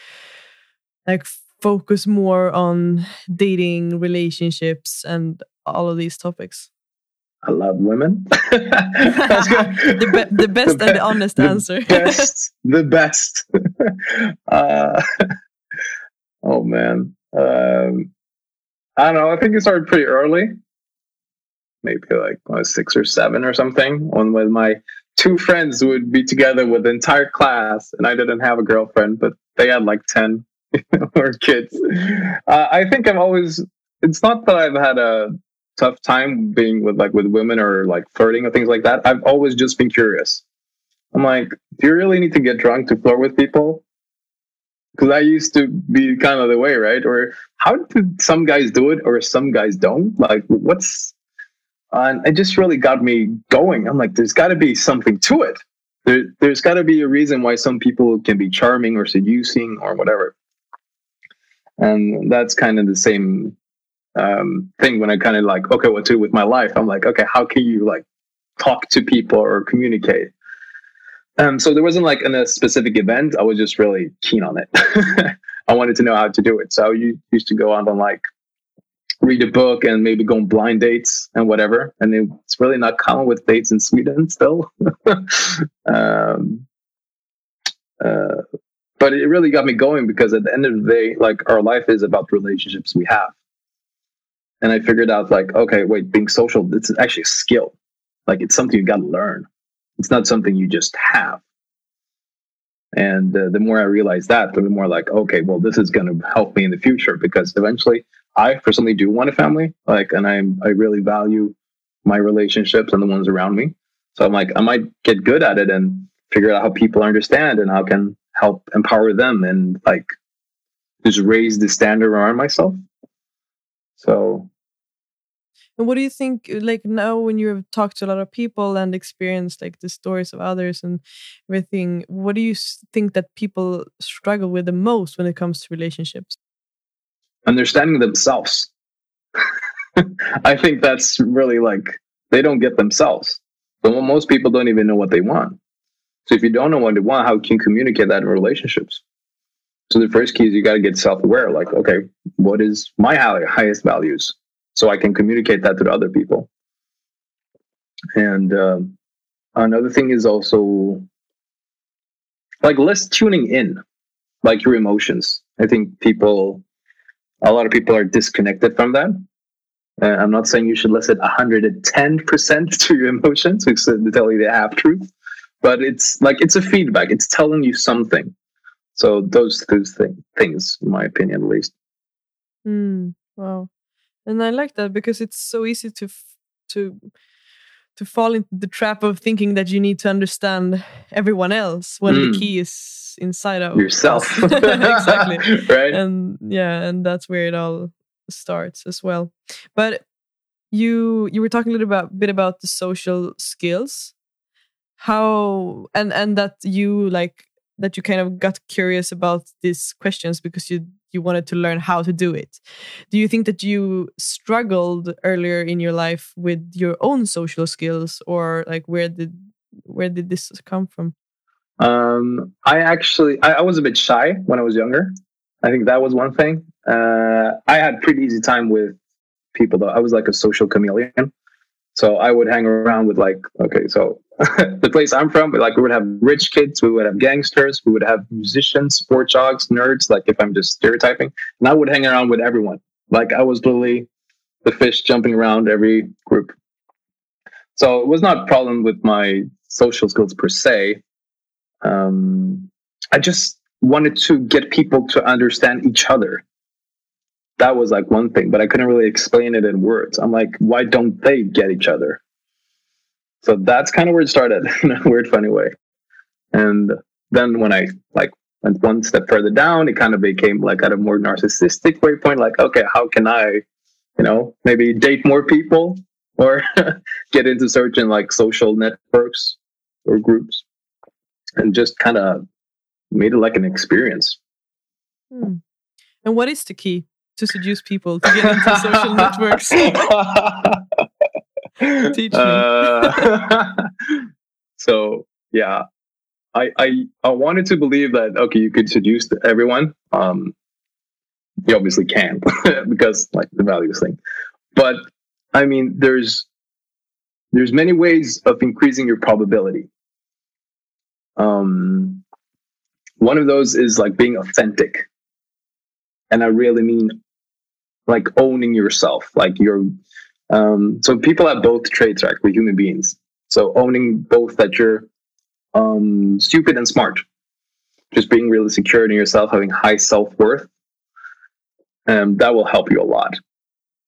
like, focus more on dating, relationships, and all of these topics? I love women. [LAUGHS] [LAUGHS] the, be- the best the be- and the honest the answer. [LAUGHS] best, the best. Uh, oh man, um, I don't know. I think it started pretty early, maybe like I was six or seven or something. When with my two friends would be together with the entire class, and I didn't have a girlfriend, but they had like ten or kids. Uh, I think I've always. It's not that I've had a tough time being with like with women or like flirting or things like that. I've always just been curious. I'm like, do you really need to get drunk to flirt with people? Because I used to be kind of the way, right? Or how do some guys do it or some guys don't? Like, what's and it just really got me going. I'm like, there's got to be something to it. There, there's got to be a reason why some people can be charming or seducing or whatever. And that's kind of the same um, thing when I kind of like, okay, what to do with my life? I'm like, okay, how can you like talk to people or communicate? Um, so there wasn't like in a specific event. I was just really keen on it. [LAUGHS] I wanted to know how to do it. So you used to go out and like read a book and maybe go on blind dates and whatever. And it's really not common with dates in Sweden still. [LAUGHS] um, uh, but it really got me going because at the end of the day, like our life is about relationships we have and I figured out like, okay, wait, being social, it's actually a skill. Like it's something you got to learn. It's not something you just have. And uh, the more I realized that, the more like, okay, well, this is going to help me in the future because eventually I personally do want a family. Like, and I'm, I really value my relationships and the ones around me. So I'm like, I might get good at it and figure out how people understand and how can help empower them and like just raise the standard around myself. So and what do you think, uh, like now, when you have talked to a lot of people and experienced like the stories of others and everything, what do you think that people struggle with the most when it comes to relationships? Understanding themselves. [LAUGHS] I think that's really like they don't get themselves. So most people don't even know what they want. So if you don't know what they want, how can you communicate that in relationships? So the first key is you got to get self-aware. Like, okay, what is my highest values? So I can communicate that to other people. And uh, another thing is also like less tuning in, like your emotions. I think people, a lot of people are disconnected from that. Uh, I'm not saying you should listen 110% [LAUGHS] to your emotions, to tell you the half truth, but it's like it's a feedback. It's telling you something. So those two thing, things, in my opinion, at least. Mm, wow, and I like that because it's so easy to to to fall into the trap of thinking that you need to understand everyone else when mm. the key is inside of yourself. [LAUGHS] [LAUGHS] exactly. [LAUGHS] right. And yeah, and that's where it all starts as well. But you you were talking a little bit, bit about the social skills how and and that you like that you kind of got curious about these questions because you you wanted to learn how to do it. Do you think that you struggled earlier in your life with your own social skills or like where did where did this come from? Um, I actually I, I was a bit shy when I was younger. I think that was one thing. Uh, I had pretty easy time with people though. I was like a social chameleon. So I would hang around with like, okay, so [LAUGHS] the place I'm from, like we would have rich kids, we would have gangsters, we would have musicians, sport jogs, nerds, like if I'm just stereotyping. And I would hang around with everyone. Like I was literally the fish jumping around every group. So it was not a problem with my social skills per se. Um, I just wanted to get people to understand each other that was like one thing, but I couldn't really explain it in words. I'm like, why don't they get each other? So that's kind of where it started [LAUGHS] in a weird, funny way. And then when I like went one step further down, it kind of became like at a more narcissistic waypoint. Like, okay, how can I, you know, maybe date more people [LAUGHS] or get into certain like social networks or groups and just kind of made it like an experience. Hmm. And what is the key? To seduce people to get into social [LAUGHS] networks? Teach me. Uh, [LAUGHS] so yeah, I, I I wanted to believe that okay, you could seduce everyone. Um, you obviously can't [LAUGHS] because like the values thing, but I mean, there's there's many ways of increasing your probability. Um, one of those is like being authentic, and I really mean like owning yourself, like you're. Um, so people have both traits, right? We're human beings. So owning both that you're um, stupid and smart, just being really secure in yourself, having high self worth, um, that will help you a lot.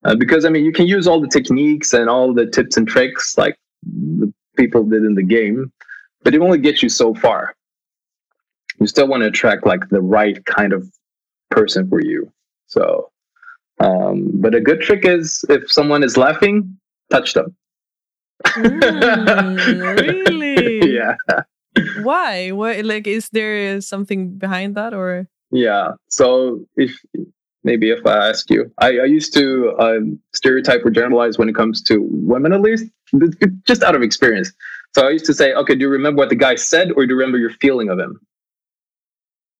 Uh, because I mean, you can use all the techniques and all the tips and tricks like the people did in the game, but it only gets you so far. You still want to attract like the right kind of person for you. So, um, but a good trick is if someone is laughing, touch them. Mm, [LAUGHS] really? yeah. Why? What? Like, is there something behind that, or? Yeah. So if maybe if I ask you, I, I used to um, stereotype or generalize when it comes to women, at least, just out of experience. So I used to say, okay, do you remember what the guy said, or do you remember your feeling of him?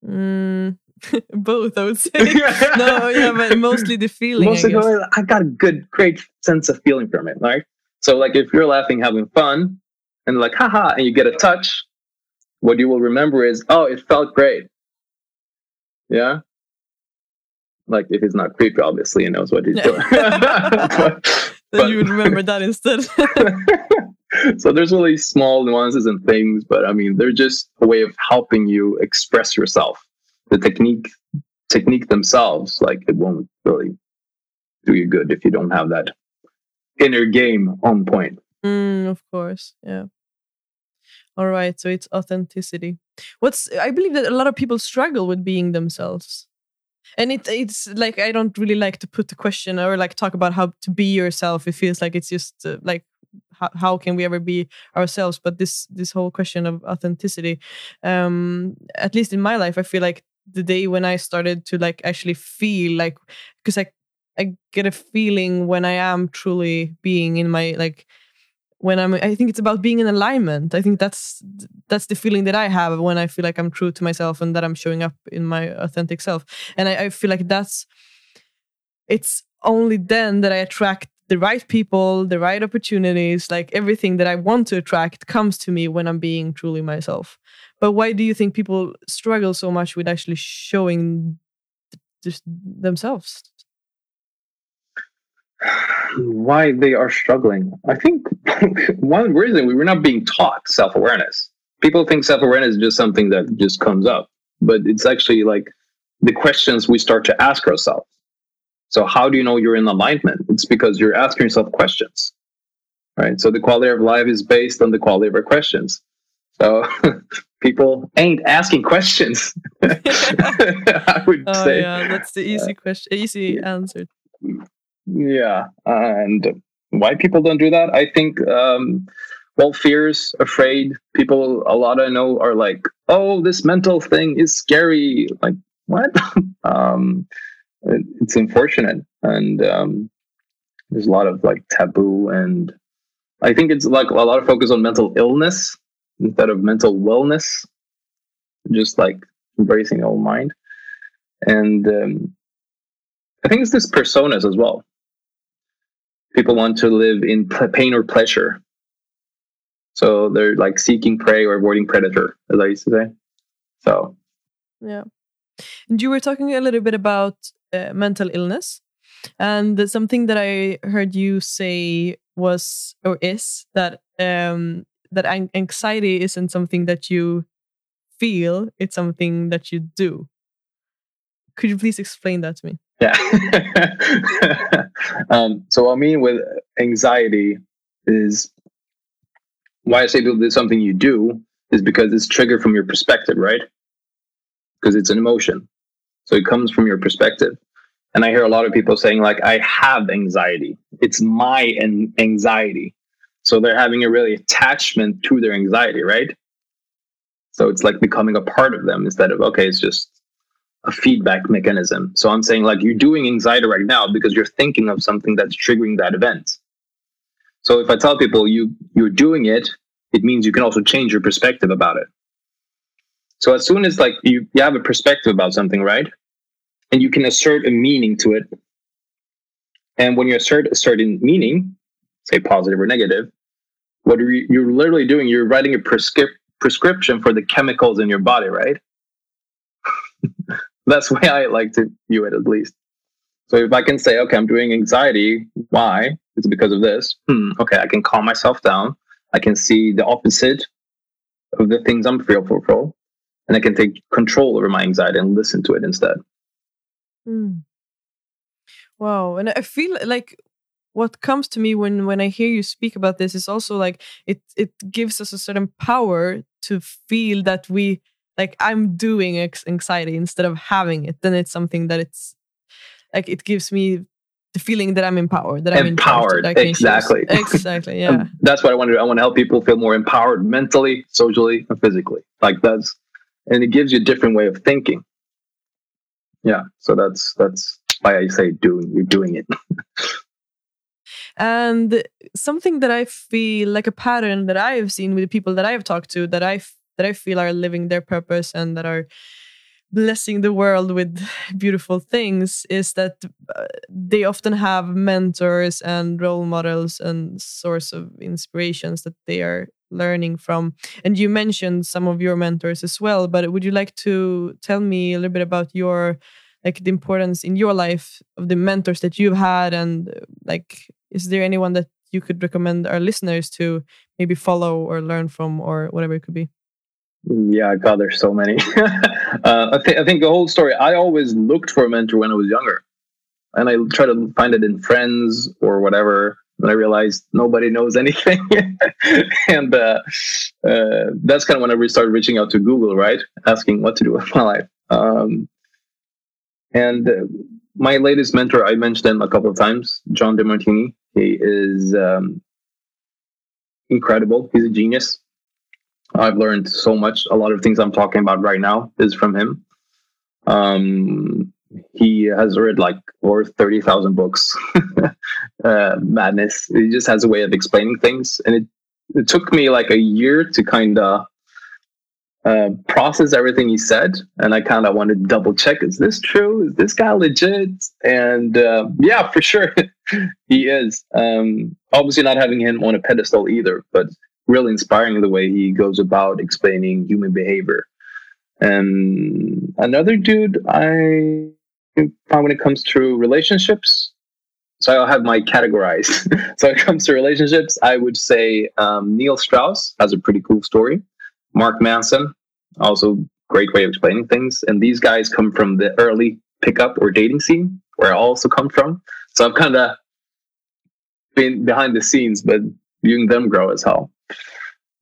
Mm, [LAUGHS] both, I would say. [LAUGHS] no, yeah, but mostly the feeling. Mostly, I, I got a good, great sense of feeling from it, right? So, like, if you're laughing, having fun, and like, haha, and you get a touch, what you will remember is, oh, it felt great. Yeah. Like, if he's not creepy, obviously, he knows what he's doing. [LAUGHS] but, then you would remember that instead. so there's really small nuances and things, but I mean, they're just a way of helping you express yourself. The technique, technique themselves, like it won't really do you good if you don't have that inner game on point. Mm, of course, yeah. All right, so it's authenticity. What's I believe that a lot of people struggle with being themselves. And it it's like I don't really like to put the question or like talk about how to be yourself. It feels like it's just uh, like how, how can we ever be ourselves but this this whole question of authenticity um at least in my life i feel like the day when i started to like actually feel like because i I get a feeling when I am truly being in my like when I'm I think it's about being in alignment. I think that's that's the feeling that I have when I feel like I'm true to myself and that I'm showing up in my authentic self. And I, I feel like that's it's only then that I attract the right people, the right opportunities, like everything that I want to attract comes to me when I'm being truly myself. But why do you think people struggle so much with actually showing just themselves? why they are struggling. I think [LAUGHS] one reason we were not being taught self awareness. People think self awareness is just something that just comes up, but it's actually like the questions we start to ask ourselves. So, how do you know you're in alignment? It's because you're asking yourself questions, right? So, the quality of life is based on the quality of our questions. So, [LAUGHS] people ain't asking questions. [LAUGHS] I would oh, say. Yeah, that's the easy question, easy answer. Yeah, and why people don't do that? I think, um, well, fears, afraid. People, a lot I know are like, "Oh, this mental thing is scary." Like, what? [LAUGHS] um, it, it's unfortunate, and um, there's a lot of like taboo, and I think it's like a lot of focus on mental illness instead of mental wellness. Just like embracing your own mind, and um, I think it's this personas as well people want to live in pain or pleasure. So they're like seeking prey or avoiding predator, as I used to say. So, yeah. And you were talking a little bit about uh, mental illness, and something that I heard you say was or is that um, that anxiety isn't something that you feel; it's something that you do. Could you please explain that to me? Yeah. [LAUGHS] um, so what I mean with anxiety is why I say it's something you do is because it's triggered from your perspective, right? Because it's an emotion. So it comes from your perspective. And I hear a lot of people saying, like, I have anxiety. It's my anxiety. So they're having a really attachment to their anxiety, right? So it's like becoming a part of them instead of, okay, it's just a feedback mechanism. So I'm saying like you're doing anxiety right now because you're thinking of something that's triggering that event. So if I tell people you you're doing it, it means you can also change your perspective about it. So as soon as like you, you have a perspective about something, right? And you can assert a meaning to it. And when you assert a certain meaning, say positive or negative, what are you, you're literally doing, you're writing a prescrip- prescription for the chemicals in your body, right? [LAUGHS] That's the way I like to view it, at least. So if I can say, okay, I'm doing anxiety, why? It's because of this. Hmm, okay, I can calm myself down. I can see the opposite of the things I'm fearful for, and I can take control over my anxiety and listen to it instead. Mm. Wow, and I feel like what comes to me when when I hear you speak about this is also like it it gives us a certain power to feel that we like I'm doing anxiety instead of having it. Then it's something that it's like it gives me the feeling that I'm empowered, that I'm empowered. exactly. [LAUGHS] Exactly. Um, yeah. that's what I want to do. I want to help people feel more empowered mentally, socially, and physically. Like that's, and it gives you a different way of thinking. Yeah. So that's that's why I say doing. You're doing it. [LAUGHS] and something that I feel like a pattern that I have seen with the people that I have talked to that I that I feel are living their purpose and that are blessing the world with [LAUGHS] beautiful things is that uh, they often have mentors and role models and source of inspirations that they are learning from. And you mentioned some of your mentors as well but would you like to tell me a little bit about your like the importance in your life of the mentors that you've had and like is there anyone that you could recommend our listeners to maybe follow or learn from or whatever it could be yeah, God, there's so many. [LAUGHS] uh, I, th- I think the whole story. I always looked for a mentor when I was younger, and I try to find it in friends or whatever. And I realized nobody knows [LAUGHS] anything, and uh, uh, that's kind of when I started reaching out to Google, right, asking what to do [LAUGHS] with my life. Um, and uh, my latest mentor, I mentioned him a couple of times, John Demartini. He is um, incredible. He's a genius I've learned so much. A lot of things I'm talking about right now is from him. Um, he has read like over 30,000 books. [LAUGHS] uh, madness. He just has a way of explaining things. And it, it took me like a year to kind of uh, process everything he said. And I kind of wanted to double check is this true? Is this guy legit? And uh, yeah, for sure, [LAUGHS] he is. Um, obviously, not having him on a pedestal either, but really inspiring the way he goes about explaining human behavior. And another dude I found when it comes to relationships, so I'll have my categorized. [LAUGHS] so when it comes to relationships, I would say um, Neil Strauss has a pretty cool story. Mark Manson, also great way of explaining things. And these guys come from the early pickup or dating scene, where I also come from. So I've kind of been behind the scenes, but viewing them grow as hell.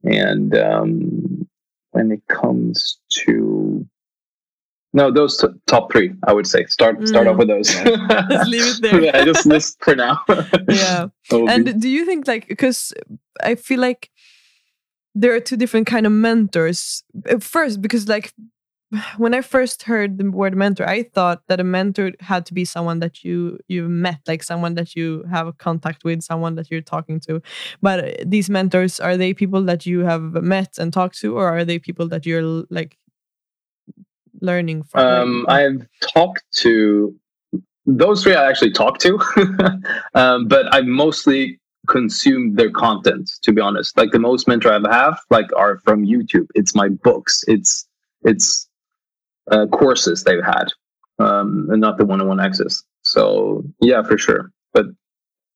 And um, when it comes to no, those t- top three, I would say. Start start mm. off with those. [LAUGHS] just leave it there. [LAUGHS] yeah, just list for now. [LAUGHS] yeah. And be... do you think like because I feel like there are two different kind of mentors. First, because like [SIGHS] when I first heard the word mentor, I thought that a mentor had to be someone that you you met, like someone that you have a contact with, someone that you're talking to. But uh, these mentors are they people that you have met and talked to, or are they people that you're like learning from? Um, I've talked to those three. I actually talked to, [LAUGHS] um, but I mostly consumed their content. To be honest, like the most mentor I have, like are from YouTube. It's my books. It's it's uh, courses they've had, um, and not the one-on-one access. So yeah, for sure. But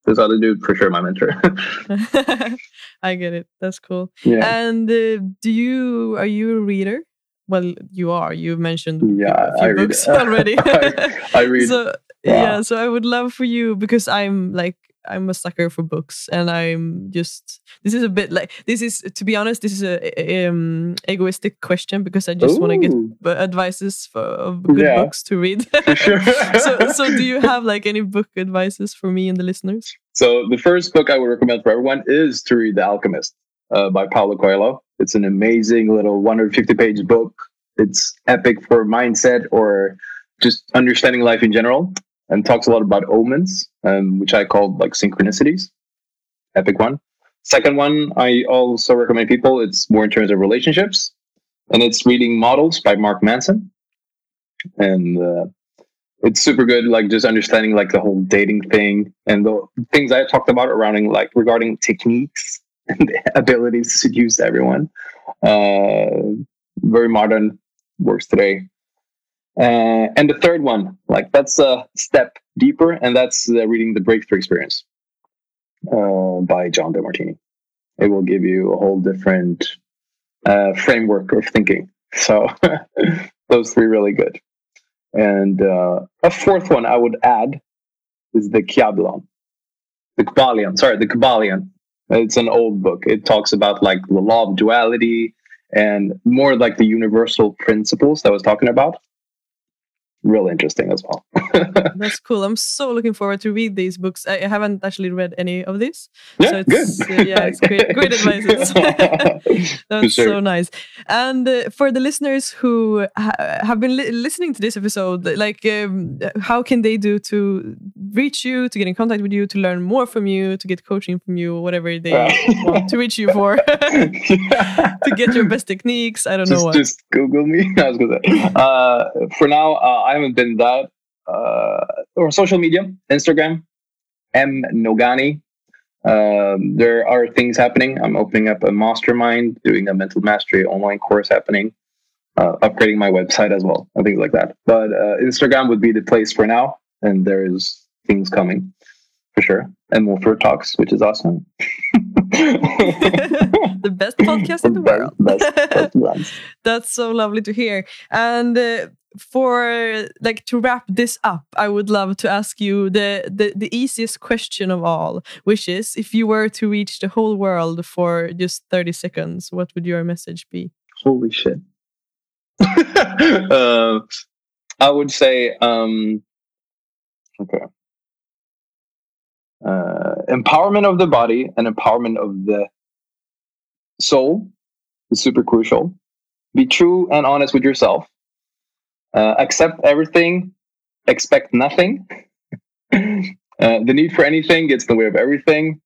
this other dude, for sure, my mentor. [LAUGHS] I get it. That's cool. Yeah. And uh, do you are you a reader? Well, you are. You've mentioned yeah, a few books [LAUGHS] already. I, I, read. [LAUGHS] So yeah, so I would love for you because I'm like I'm a sucker for books, and I'm just this is a bit like this is to be honest, this is a, um, egoistic question because I just want to get advices for of good yeah. books to read. [LAUGHS] sure. [LAUGHS] so, so do you have like any book advices for me and the listeners? So the first book I would recommend for everyone is to read The Alchemist uh, by Paulo Coelho. It's an amazing little 150 page book. It's epic for mindset or just understanding life in general and talks a lot about omens, um, which I call like synchronicities. epic one. Second one, I also recommend people. It's more in terms of relationships, and it's reading Models by Mark Manson, and uh, it's super good. Like just understanding like the whole dating thing and the things I talked about around like regarding techniques [LAUGHS] and abilities to seduce everyone. Uh, very modern works today. Uh, and the third one, like that's a step deeper, and that's uh, reading the Breakthrough Experience uh, by John Demartini. It will give you a whole different uh, framework of thinking. So [LAUGHS] those three really good. And uh, a fourth one I would add is the Kybalion. The Kybalion, sorry, the Kybalion. It's an old book. It talks about like the law of duality and more like the universal principles that I was talking about real interesting as well. [LAUGHS] That's cool. I'm so looking forward to read these books. I haven't actually read any of these. Yeah, so it's, good. Uh, yeah, it's great, [LAUGHS] great advice. [LAUGHS] That's sure. so nice. And uh, for the listeners who ha have been li listening to this episode, like um, how can they do to reach you, to get in contact with you, to learn more from you, to get coaching from you, whatever they want to reach you for, to get your best techniques? I don't just, know what. Just Google me. I was gonna say. Uh, for now, uh, I haven't been that. Uh, or social media, Instagram, M Nogani. Um, there are things happening. I'm opening up a mastermind, doing a mental mastery online course happening, uh, upgrading my website as well, and things like that. But uh, Instagram would be the place for now, and there's things coming for sure. And more talks, which is awesome. [LAUGHS] the best podcast in the world. [LAUGHS] Best, best [LAUGHS] That's so lovely to hear. And uh, for like to wrap this up, I would love to ask you the, the the easiest question of all, which is if you were to reach the whole world for just 30 seconds, what would your message be? Holy shit. [LAUGHS] uh, I would say um okay. Uh, empowerment of the body and empowerment of the soul is super crucial. Be true and honest with yourself uh, accept everything, expect nothing. [LAUGHS] uh, the need for anything gets in the way of everything.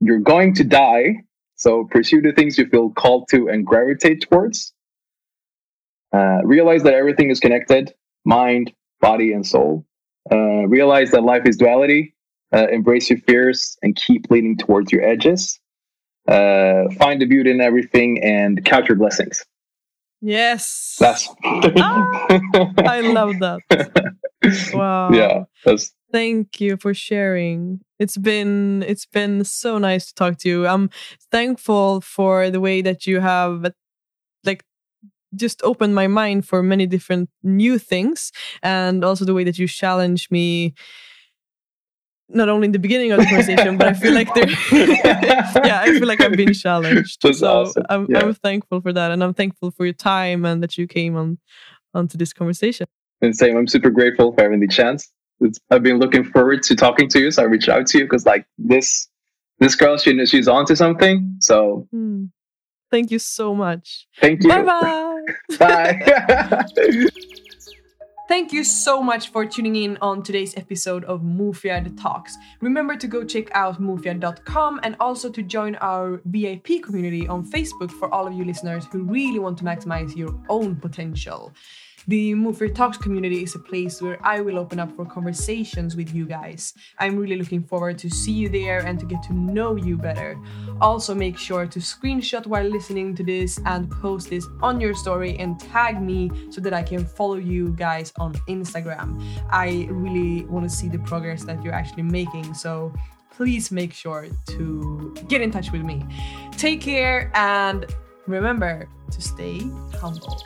You're going to die, so pursue the things you feel called to and gravitate towards. Uh, realize that everything is connected mind, body, and soul. Uh, realize that life is duality. Uh, embrace your fears and keep leaning towards your edges. Uh, find the beauty in everything and count your blessings. Yes. That's ah, I love that. [LAUGHS] Wow. Yeah. That's Thank you for sharing. It's been it's been so nice to talk to you. I'm thankful for the way that you have like just opened my mind for many different new things and also the way that you challenge me not only in the beginning of the conversation, but I feel like there, [LAUGHS] yeah, I feel like I've been challenged. That's so awesome. I'm, yeah. I'm thankful for that, and I'm thankful for your time and that you came on onto this conversation. And same, I'm super grateful for having the chance. It's, I've been looking forward to talking to you, so I reached out to you because like this, this girl, she she's onto something. So, mm. thank you so much. Thank you. Bye-bye. [LAUGHS] Bye. [LAUGHS] Thank you so much for tuning in on today's episode of Mufiad Talks. Remember to go check out mufiad.com and also to join our VIP community on Facebook for all of you listeners who really want to maximize your own potential. The Move Your Talks community is a place where I will open up for conversations with you guys. I'm really looking forward to see you there and to get to know you better. Also, make sure to screenshot while listening to this and post this on your story and tag me so that I can follow you guys on Instagram. I really want to see the progress that you're actually making. So please make sure to get in touch with me. Take care and remember to stay humble.